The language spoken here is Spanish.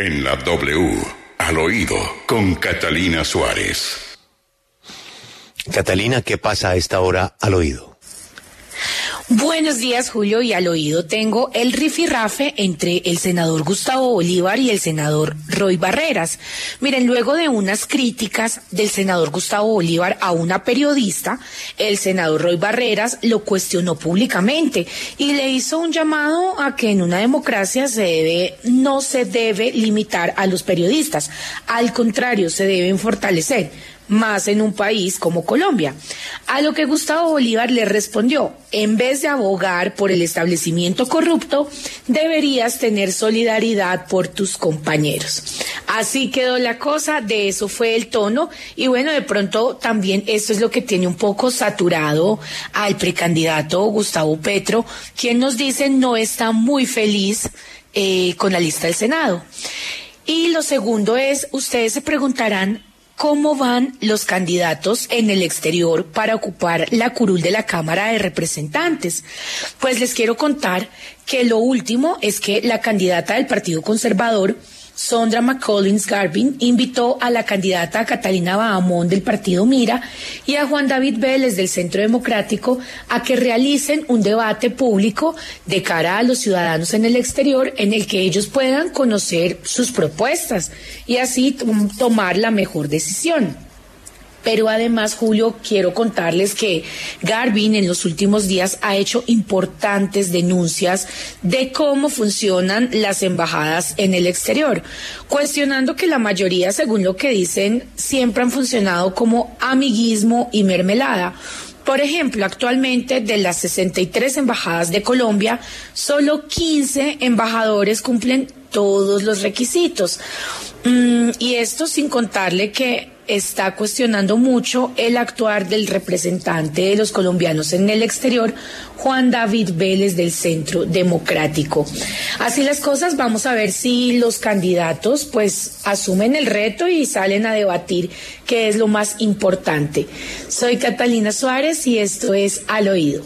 En la W, al oído, con Catalina Suárez. Catalina, ¿qué pasa a esta hora al oído? Buenos días, Julio, y al oído tengo el rifirrafe entre el senador Gustavo Bolívar y el senador Roy Barreras. Miren, luego de unas críticas del senador Gustavo Bolívar a una periodista, el senador Roy Barreras lo cuestionó públicamente y le hizo un llamado a que en una democracia se debe, no se debe limitar a los periodistas, al contrario, se deben fortalecer más en un país como Colombia. A lo que Gustavo Bolívar le respondió, en vez de abogar por el establecimiento corrupto, deberías tener solidaridad por tus compañeros. Así quedó la cosa, de eso fue el tono y bueno, de pronto también esto es lo que tiene un poco saturado al precandidato Gustavo Petro, quien nos dice no está muy feliz eh, con la lista del Senado. Y lo segundo es, ustedes se preguntarán cómo van los candidatos en el exterior para ocupar la curul de la Cámara de Representantes. Pues les quiero contar que lo último es que la candidata del Partido Conservador, Sondra McCollins Garvin invitó a la candidata Catalina Bahamón del partido Mira y a Juan David Vélez del Centro Democrático a que realicen un debate público de cara a los ciudadanos en el exterior en el que ellos puedan conocer sus propuestas y así tomar la mejor decisión. Pero además, Julio, quiero contarles que Garvin en los últimos días ha hecho importantes denuncias de cómo funcionan las embajadas en el exterior, cuestionando que la mayoría, según lo que dicen, siempre han funcionado como amiguismo y mermelada. Por ejemplo, actualmente de las 63 embajadas de Colombia, solo 15 embajadores cumplen todos los requisitos. Mm, y esto sin contarle que está cuestionando mucho el actuar del representante de los colombianos en el exterior, Juan David Vélez del Centro Democrático. Así las cosas, vamos a ver si los candidatos pues asumen el reto y salen a debatir qué es lo más importante. Soy Catalina Suárez y esto es Al Oído.